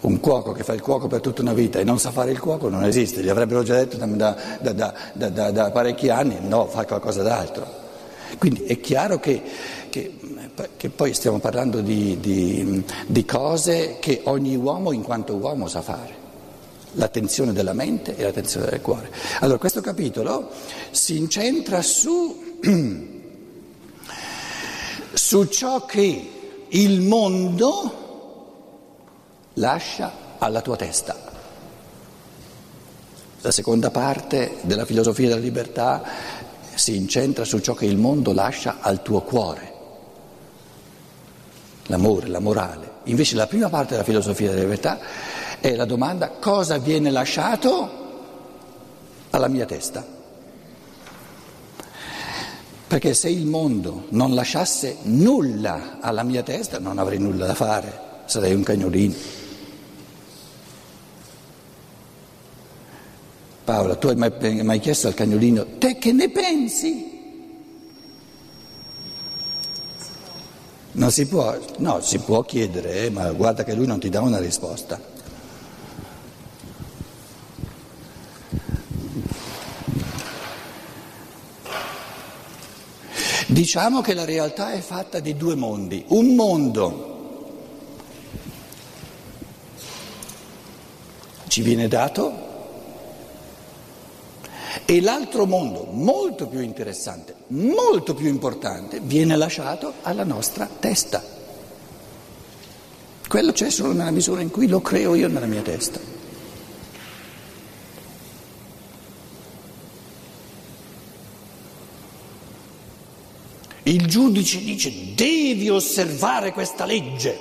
Un cuoco che fa il cuoco per tutta una vita e non sa fare il cuoco non esiste, gli avrebbero già detto da, da, da, da parecchi anni no, fa qualcosa d'altro. Quindi è chiaro che, che, che poi stiamo parlando di, di, di cose che ogni uomo in quanto uomo sa fare l'attenzione della mente e l'attenzione del cuore. Allora questo capitolo si incentra su, su ciò che il mondo lascia alla tua testa. La seconda parte della filosofia della libertà si incentra su ciò che il mondo lascia al tuo cuore, l'amore, la morale. Invece la prima parte della filosofia della libertà è la domanda cosa viene lasciato alla mia testa. Perché se il mondo non lasciasse nulla alla mia testa non avrei nulla da fare, sarei un cagnolino. Paola, tu hai mai, mai chiesto al cagnolino, te che ne pensi? Non si può, no, si può chiedere, eh, ma guarda che lui non ti dà una risposta. Diciamo che la realtà è fatta di due mondi. Un mondo ci viene dato e l'altro mondo, molto più interessante, molto più importante, viene lasciato alla nostra testa. Quello c'è solo nella misura in cui lo creo io nella mia testa. Il giudice dice devi osservare questa legge.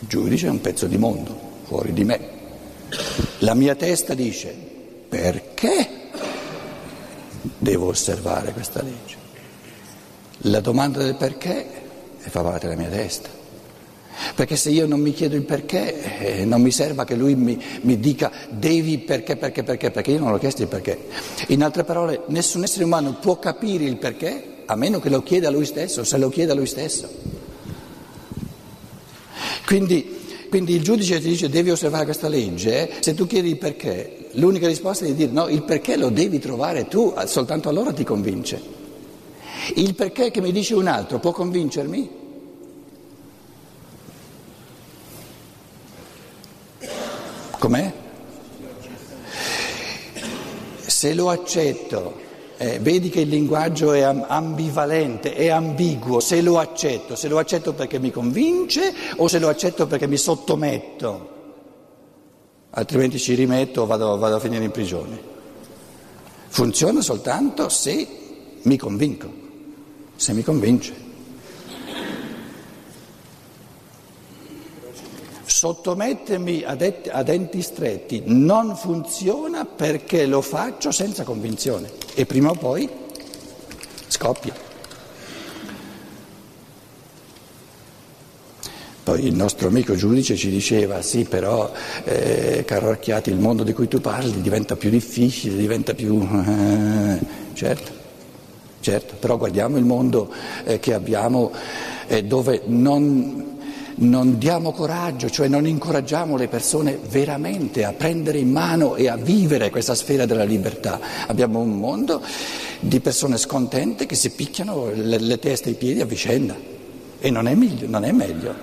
Il giudice è un pezzo di mondo fuori di me. La mia testa dice perché devo osservare questa legge? La domanda del perché fa parte della mia testa. Perché se io non mi chiedo il perché, eh, non mi serva che lui mi, mi, dica devi perché, perché, perché, perché io non l'ho chiesto il perché. In altre parole, nessun essere umano può capire il perché a meno che lo chieda lui stesso, se lo chieda lui stesso. Quindi quindi il giudice ti dice devi osservare questa legge, se tu chiedi il perché, l'unica risposta è di dire no, il perché lo devi trovare tu, soltanto allora ti convince. Il perché che mi dice un altro può convincermi? Com'è? Se lo accetto eh, vedi che il linguaggio è ambivalente, è ambiguo, se lo accetto, se lo accetto perché mi convince o se lo accetto perché mi sottometto, altrimenti ci rimetto o vado, vado a finire in prigione. Funziona soltanto se mi convinco, se mi convince. Sottomettermi a, det- a denti stretti. Non funziona perché lo faccio senza convinzione. E prima o poi scoppia. Poi il nostro amico giudice ci diceva, sì però eh, caro Archiati, il mondo di cui tu parli diventa più difficile, diventa più... Eh, certo, certo, però guardiamo il mondo eh, che abbiamo eh, dove non non diamo coraggio, cioè non incoraggiamo le persone veramente a prendere in mano e a vivere questa sfera della libertà. Abbiamo un mondo di persone scontente che si picchiano le, le teste e i piedi a vicenda e non è meglio. Non è meglio.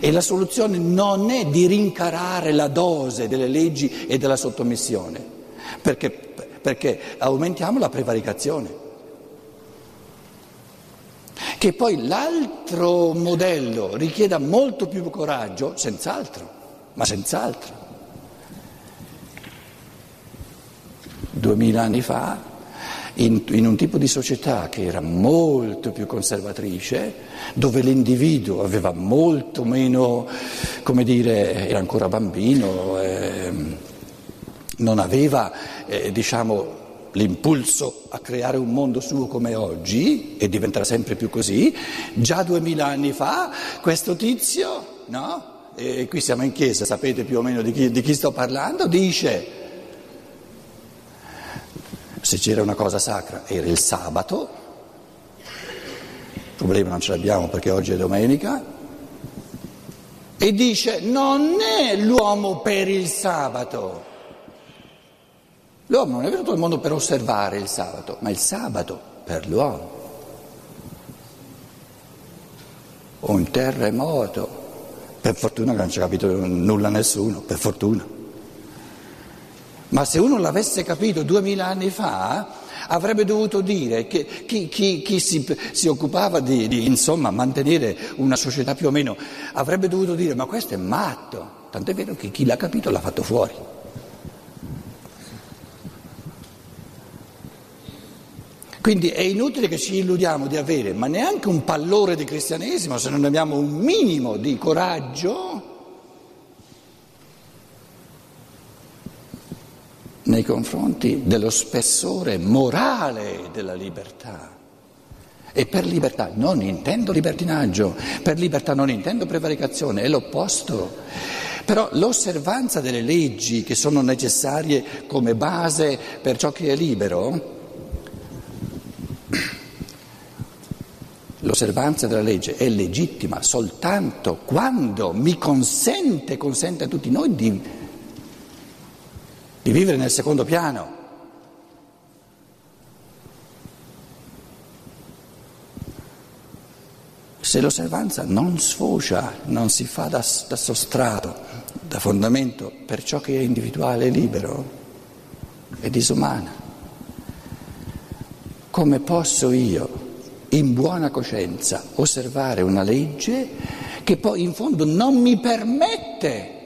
E la soluzione non è di rincarare la dose delle leggi e della sottomissione, perché, perché aumentiamo la prevaricazione. Che poi l'altro modello richieda molto più coraggio, senz'altro, ma senz'altro. Duemila anni fa, in, in, un tipo di società che era molto più conservatrice, dove l'individuo aveva molto meno, come dire, era ancora bambino, eh, non aveva, eh, diciamo, l'impulso a creare un mondo suo come oggi, e diventerà sempre più così, già duemila anni fa questo tizio, no? E qui siamo in chiesa, sapete più o meno di chi, di chi sto parlando, dice, se c'era una cosa sacra era il sabato, il problema non ce l'abbiamo perché oggi è domenica, E dice non è l'uomo per il sabato. L'uomo non è venuto al mondo per osservare il sabato, ma il sabato per l'uomo. Un terremoto, per fortuna che non ci ha capito nulla nessuno, per fortuna. Ma se uno l'avesse capito duemila anni fa, avrebbe dovuto dire che chi, chi, chi si, si, occupava di, di insomma, mantenere una società più o meno, avrebbe dovuto dire ma questo è matto, tant'è vero che chi l'ha capito l'ha fatto fuori. Quindi è inutile che ci illudiamo di avere, ma neanche un pallore di cristianesimo se non abbiamo un minimo di coraggio nei confronti dello spessore morale della libertà. E per libertà non intendo libertinaggio, per libertà non intendo prevaricazione, è l'opposto. Però l'osservanza delle leggi che sono necessarie come base per ciò che è libero, l'osservanza della legge è legittima soltanto quando mi consente, consente a tutti noi di di vivere nel secondo piano. Se l'osservanza non sfocia, non si fa da, da sostrato, da fondamento per ciò che è individuale e libero, è disumana. Come posso io, in buona coscienza, osservare una legge che poi in fondo non mi permette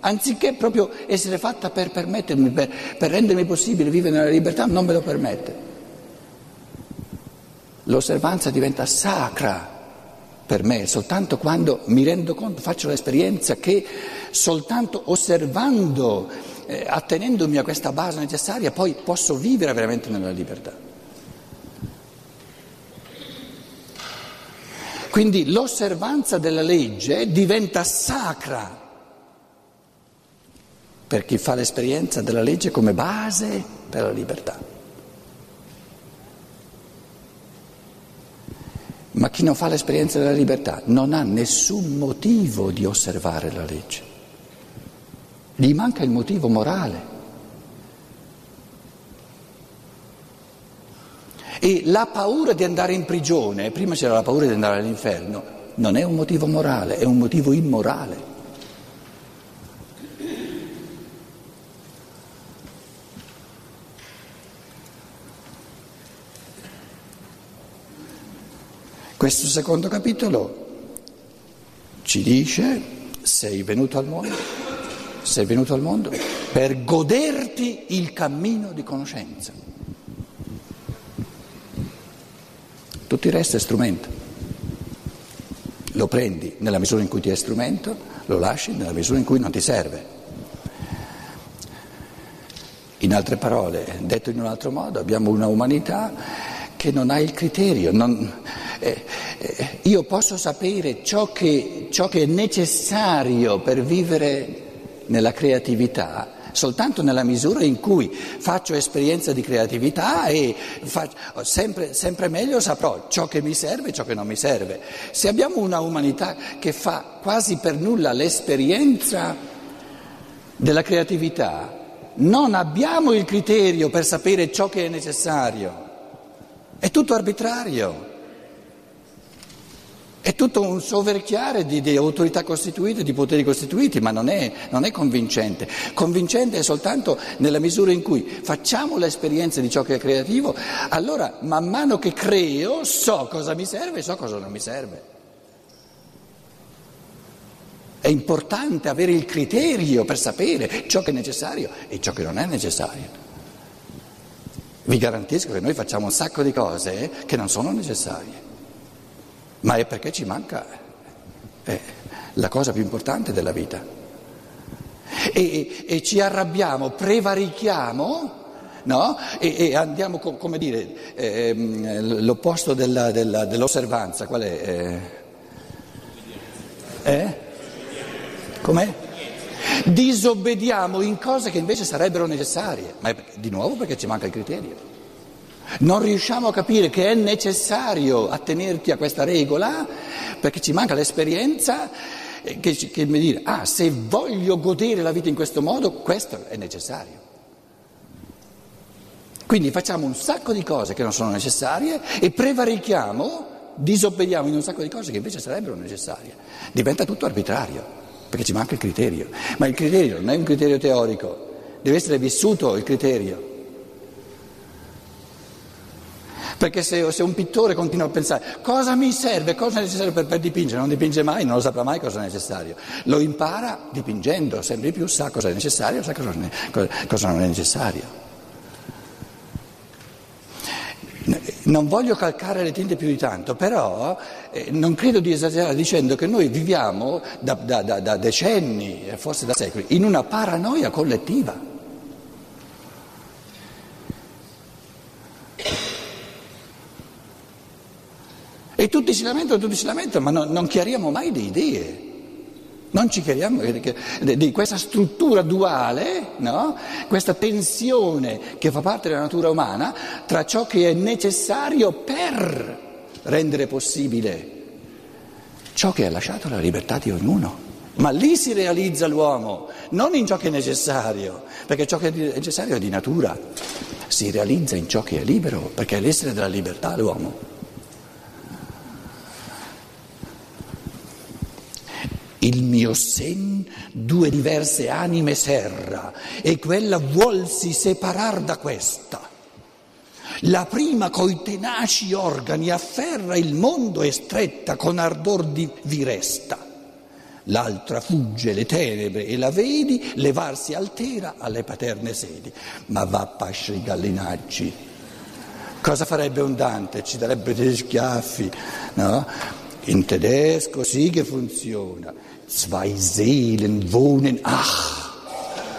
anziché proprio essere fatta per permettermi, per, per rendermi possibile vivere nella libertà, non me lo permette. L'osservanza diventa sacra per me soltanto quando mi rendo conto, faccio l'esperienza che soltanto osservando, eh, attenendomi a questa base necessaria, poi posso vivere veramente nella libertà. Quindi l'osservanza della legge diventa sacra per chi fa l'esperienza della legge come base per la libertà. Ma chi non fa l'esperienza della libertà non ha nessun motivo di osservare la legge. Gli manca il motivo morale. E la paura di andare in prigione, prima c'era la paura di andare all'inferno, non è un motivo morale, è un motivo immorale. Questo secondo capitolo ci dice sei venuto al mondo, sei venuto al mondo per goderti il cammino di conoscenza. Tutto il resto è strumento. Lo prendi nella misura in cui ti è strumento, lo lasci nella misura in cui non ti serve. In altre parole, detto in un altro modo, abbiamo una umanità che non ha il criterio, non, eh, eh, io posso sapere ciò che, ciò che è necessario per vivere nella creatività soltanto nella misura in cui faccio esperienza di creatività e faccio, sempre, sempre, meglio saprò ciò che mi serve e ciò che non mi serve. Se abbiamo una umanità che fa quasi per nulla l'esperienza della creatività, non abbiamo il criterio per sapere ciò che è necessario. È tutto arbitrario. È tutto un soverchiare di, di, autorità costituite, di poteri costituiti, ma non è, non è, convincente. Convincente è soltanto nella misura in cui facciamo l'esperienza di ciò che è creativo, allora man mano che creo so cosa mi serve e so cosa non mi serve. È importante avere il criterio per sapere ciò che è necessario e ciò che non è necessario. Vi garantisco che noi facciamo un sacco di cose che non sono necessarie ma è perché ci manca eh, la cosa più importante della vita. E, e ci arrabbiamo, prevarichiamo, no? e, e, andiamo, come dire, eh, l'opposto della, della, dell'osservanza, qual è? Eh? eh? Com'è? Disobbediamo in cose che invece sarebbero necessarie, ma è, di nuovo perché ci manca il criterio. Non riusciamo a capire che è necessario attenerti a questa regola perché ci manca l'esperienza che, che mi dire, ah, se voglio godere la vita in questo modo, questo è necessario. Quindi facciamo un sacco di cose che non sono necessarie e prevarichiamo, disobbediamo in un sacco di cose che invece sarebbero necessarie. Diventa tutto arbitrario, perché ci manca il criterio. Ma il criterio non è un criterio teorico, deve essere vissuto il criterio. Perché se, se, un pittore continua a pensare cosa mi serve, cosa è necessario per, per, dipingere, non dipinge mai, non lo saprà mai cosa è necessario. Lo impara dipingendo, sempre di più sa cosa è necessario, sa cosa, cosa non è necessario. Non voglio calcare le tinte più di tanto, però eh, non credo di esagerare dicendo che noi viviamo da, da, da, da decenni, forse da secoli, in una paranoia collettiva. E tutti si lamentano, tutti si lamentano, ma non, non chiariamo mai le idee. Non ci chiariamo di questa struttura duale, no? questa tensione che fa parte della natura umana tra ciò che è necessario per rendere possibile ciò che è lasciato alla libertà di ognuno. Ma lì si realizza l'uomo, non in ciò che è necessario, perché ciò che è necessario è di natura, si realizza in ciò che è libero, perché è l'essere della libertà l'uomo. Il mio sen due diverse anime serra e quella vuolsi separar da questa. La prima coi tenaci organi afferra il mondo e stretta con ardor di viresta. L'altra fugge le tenebre e la vedi levarsi altera alle paterne sedi. Ma va a pasce i gallinacci. Cosa farebbe un Dante? Ci darebbe degli schiaffi, no? In tedesco sì che funziona. Zwei Seelen wohnen, ach,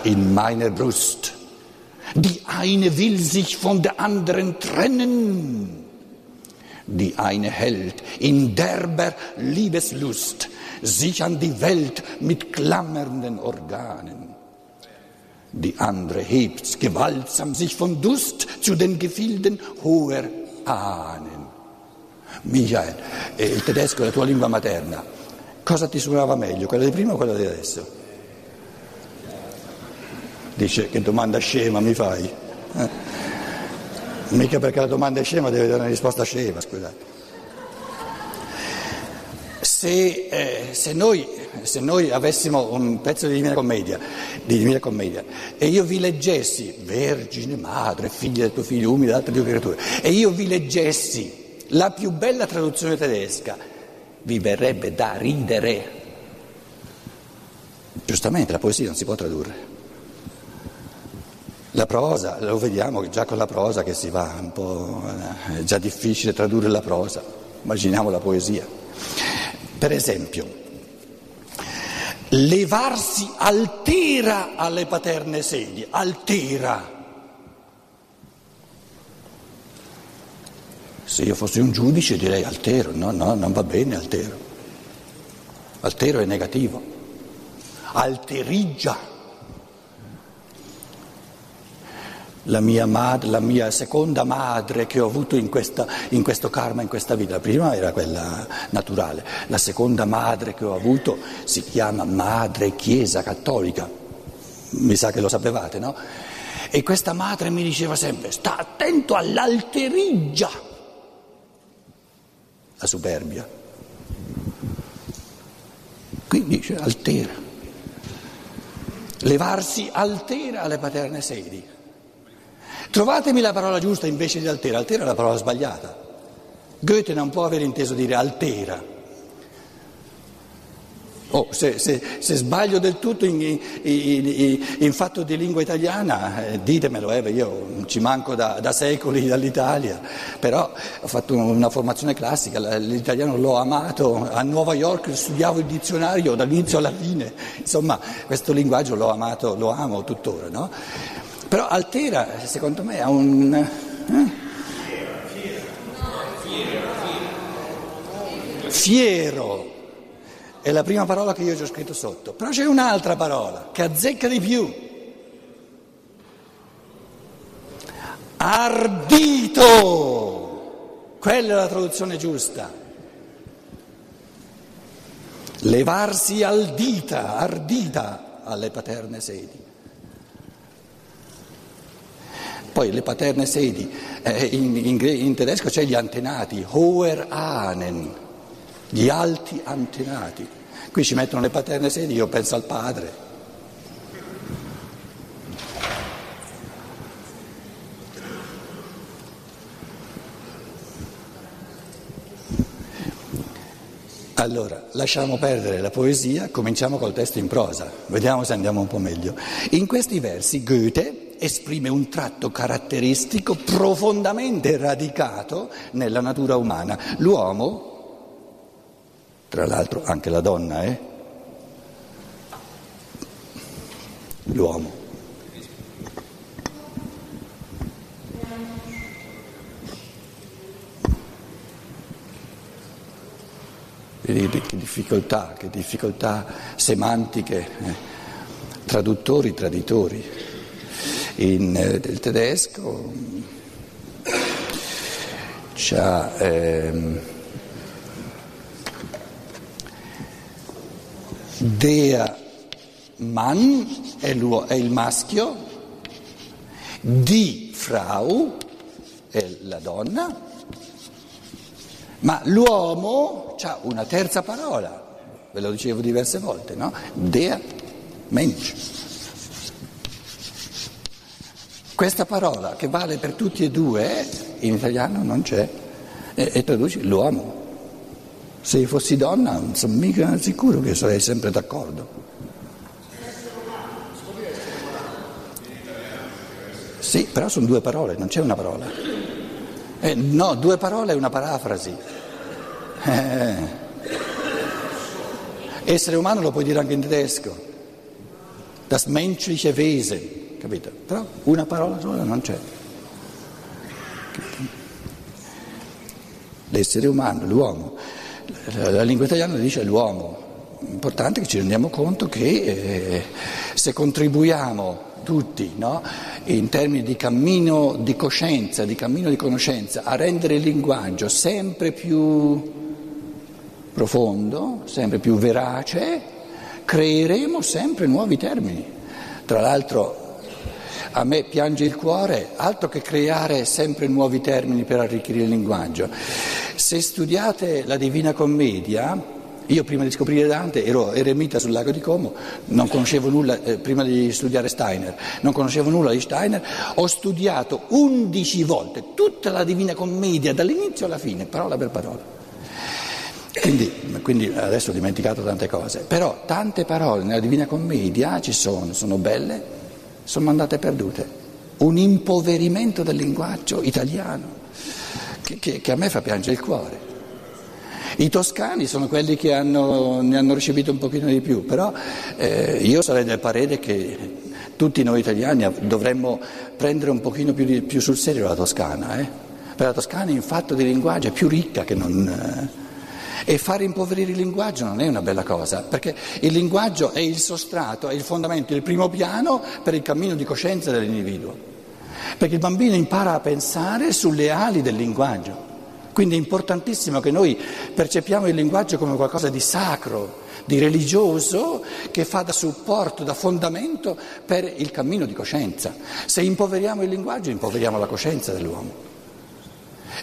in meiner Brust. Die eine will sich von der anderen trennen. Die eine hält in derber Liebeslust sich an die Welt mit klammernden Organen. Die andere hebt gewaltsam sich von Dust zu den Gefilden hoher Ahnen. Michael, il tedesco è la tua lingua materna. Cosa ti suonava meglio, quella di prima o quella di adesso? Dice che domanda scema mi fai? Eh? Mica perché la domanda è scema deve dare una risposta scema, scusate. Se, eh, se, noi, se, noi, avessimo un pezzo di Divina Commedia, di Divina Commedia e io vi leggessi, Vergine, Madre, figlia del tuo figlio umile, altre due creature, e io vi leggessi la più bella traduzione tedesca, vi verrebbe da ridere. Giustamente la poesia non si può tradurre. La prosa, lo vediamo già con la prosa che si va un po', eh, è già difficile tradurre la prosa, immaginiamo la poesia. Per esempio, levarsi altera alle paterne sedi, altera. Se io fossi un giudice direi altero, no, no, non va bene altero. Altero è negativo. Alteriggia. La mia, madre, la mia seconda madre che ho avuto in, questa, in questo karma, in questa vita, la prima era quella naturale, la seconda madre che ho avuto si chiama Madre Chiesa Cattolica, mi sa che lo sapevate, no? E questa madre mi diceva sempre, sta attento all'alteriggia la superbia. Quindi dice altera. Levarsi altera alle paterne sedi. Trovatemi la parola giusta invece di altera, altera è la parola sbagliata. Goethe non può aver inteso dire altera. Oh, se, se, se, sbaglio del tutto in, in, in, in, fatto di lingua italiana, eh, ditemelo, eh, io ci manco da, da, secoli dall'Italia, però ho fatto una formazione classica, l'italiano l'ho amato, a New York studiavo il dizionario dall'inizio alla fine, insomma questo linguaggio l'ho amato, lo amo tuttora, no? Però Altera, secondo me, ha un... Eh? Fiero è la prima parola che io ho scritto sotto, però c'è un'altra parola che azzecca di più. Ardito, quella è la traduzione giusta. levarsi ardita, ardita alle paterne sedi. Poi le paterne sedi, eh, in, in, in, tedesco c'è gli antenati, hoher Ahnen, gli alti antenati. Qui ci mettono le paterne sedi, io penso al padre. Allora, lasciamo perdere la poesia, cominciamo col testo in prosa, vediamo se andiamo un po' meglio. In questi versi Goethe esprime un tratto caratteristico profondamente radicato nella natura umana. L'uomo, tra l'altro anche la donna, eh? L'uomo che difficoltà, che difficoltà semantiche, eh, traduttori, traditori. In eh, del tedesco c'ha ehm, Dea Mann è, il maschio, di Frau è la donna ma l'uomo ha una terza parola, ve lo dicevo diverse volte, no? Dea Mensch. Questa parola che vale per tutti e due, in italiano non c'è, e, e traduce l'uomo. Se fossi donna non sono mica sicuro che sarei sempre d'accordo. Sì, però sono due parole, non c'è una parola. Eh, no, due parole è una parafrasi. Eh. Essere umano lo puoi dire anche in tedesco. Das menschliche Wesen, capito? Però una parola sola non c'è. L'essere umano, l'uomo. La lingua italiana dice l'uomo. Importante che ci rendiamo conto che eh, se contribuiamo tutti, no? in termini di cammino di coscienza, di cammino di conoscenza, a rendere il linguaggio sempre più profondo, sempre più verace, creeremo sempre nuovi termini. Tra l'altro a me piange il cuore, altro che creare sempre nuovi termini per arricchire il linguaggio. Se studiate la Divina Commedia, io prima di scoprire Dante ero eremita sul lago di Como, non conoscevo nulla, eh, prima di studiare Steiner, non conoscevo nulla di Steiner, ho studiato undici volte tutta la Divina Commedia, dall'inizio alla fine, parola per parola. Quindi, quindi, adesso ho dimenticato tante cose, però tante parole nella Divina Commedia ci sono, sono belle, sono andate perdute. Un impoverimento del linguaggio italiano che, che, che a me fa piangere il cuore. I toscani sono quelli che hanno, ne hanno ricevuto un pochino di più, però eh, io sarei del parere che tutti noi italiani dovremmo prendere un pochino più, di, più sul serio la Toscana, eh? perché la Toscana in fatto di linguaggio è più ricca che non... Eh, e fare impoverire il linguaggio non è una bella cosa, perché il linguaggio è il sostrato, è il fondamento, il primo piano per il cammino di coscienza dell'individuo. Perché il bambino impara a pensare sulle ali del linguaggio. Quindi è importantissimo che noi percepiamo il linguaggio come qualcosa di sacro, di religioso, che fa da supporto, da fondamento per il cammino di coscienza. Se impoveriamo il linguaggio, impoveriamo la coscienza dell'uomo.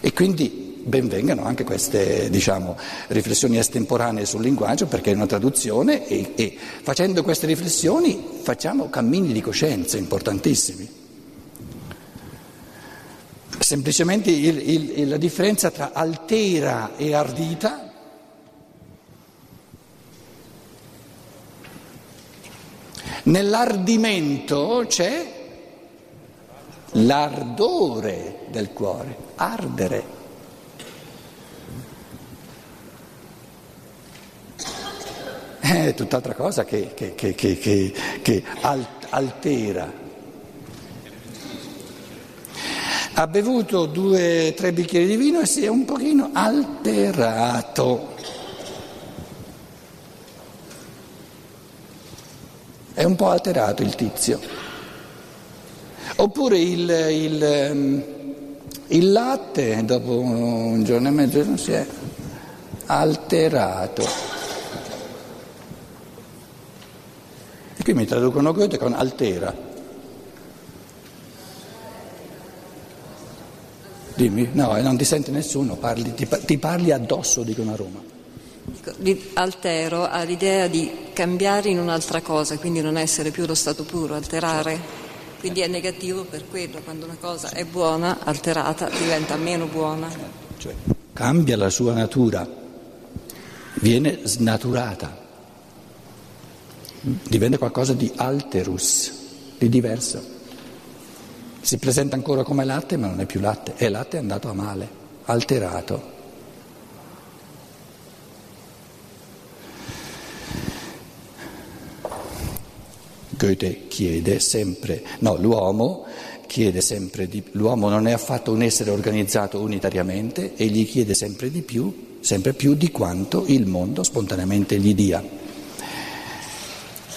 E quindi benvengano anche queste diciamo, riflessioni estemporanee sul linguaggio, perché è una traduzione e, e facendo queste riflessioni facciamo cammini di coscienza importantissimi semplicemente il, il, la differenza tra altera e ardita. Nell'ardimento c'è l'ardore del cuore, ardere. È tutt'altra cosa che, che, che, che altera. Ha bevuto due o tre bicchieri di vino e si è un pochino alterato. È un po' alterato il tizio. Oppure il, il, ehm, il latte dopo un giorno e mezzo si è alterato. qui mi traducono Goethe con altera. Dimmi, no, non ti sente nessuno, parli, ti, ti parli addosso, dicono a Roma. Altero ha l'idea di cambiare in un'altra cosa, quindi non essere più lo stato puro, alterare. Quindi è negativo per quello, quando una cosa è buona, alterata, diventa meno buona. Cioè, cambia la sua natura, viene snaturata, diventa qualcosa di alterus, di diverso. Si presenta ancora come latte, ma non è più latte, è latte andato a male, alterato. Goethe chiede sempre, no, l'uomo chiede sempre di l'uomo non è affatto un essere organizzato unitariamente e gli chiede sempre di più, sempre più di quanto il mondo spontaneamente gli dia.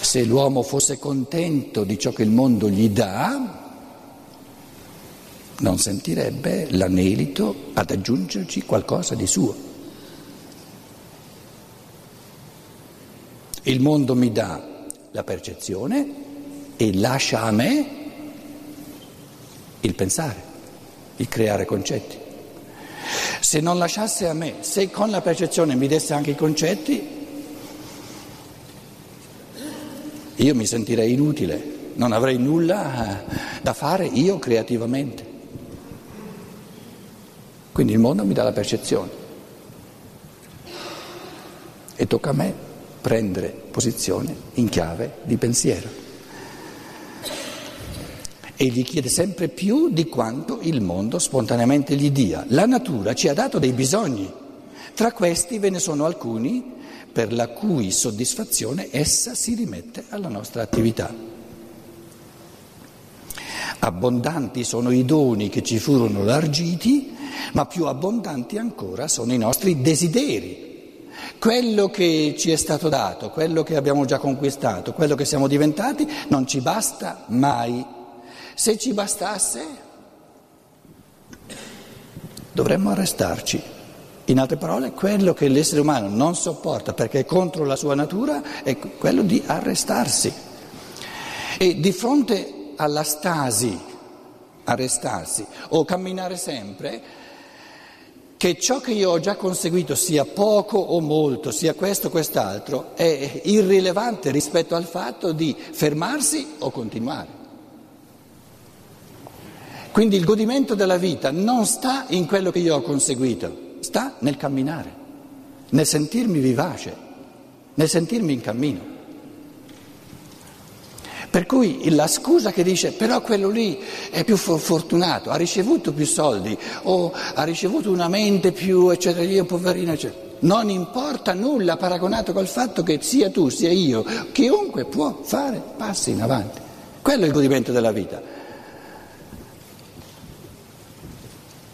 Se l'uomo fosse contento di ciò che il mondo gli dà, non sentirebbe l'anelito ad aggiungerci qualcosa di suo. Il mondo mi dà la percezione e lascia a me il pensare, il creare concetti. Se non lasciasse a me, se con la percezione mi desse anche i concetti, io mi sentirei inutile, non avrei nulla da fare io creativamente. Quindi il mondo mi dà la percezione e tocca a me prendere posizione in chiave di pensiero. E gli chiede sempre più di quanto il mondo spontaneamente gli dia. La natura ci ha dato dei bisogni, tra questi ve ne sono alcuni per la cui soddisfazione essa si rimette alla nostra attività. Abbondanti sono i doni che ci furono largiti, ma più abbondanti ancora sono i nostri desideri quello che ci è stato dato, quello che abbiamo già conquistato, quello che siamo diventati, non ci basta mai. Se ci bastasse, dovremmo arrestarci. In altre parole, quello che l'essere umano non sopporta perché è contro la sua natura è quello di arrestarsi. E di fronte alla stasi, arrestarsi o camminare sempre, che ciò che io ho già conseguito sia poco o molto, sia questo o quest'altro, è irrilevante rispetto al fatto di fermarsi o continuare. Quindi il godimento della vita non sta in quello che io ho conseguito, sta nel camminare, nel sentirmi vivace, nel sentirmi in cammino. Per cui la scusa che dice però quello lì è più fortunato, ha ricevuto più soldi o ha ricevuto una mente più eccetera, io poverino eccetera. Non importa nulla paragonato col fatto che sia tu sia io, chiunque può fare passi in avanti. Quello è il godimento della vita.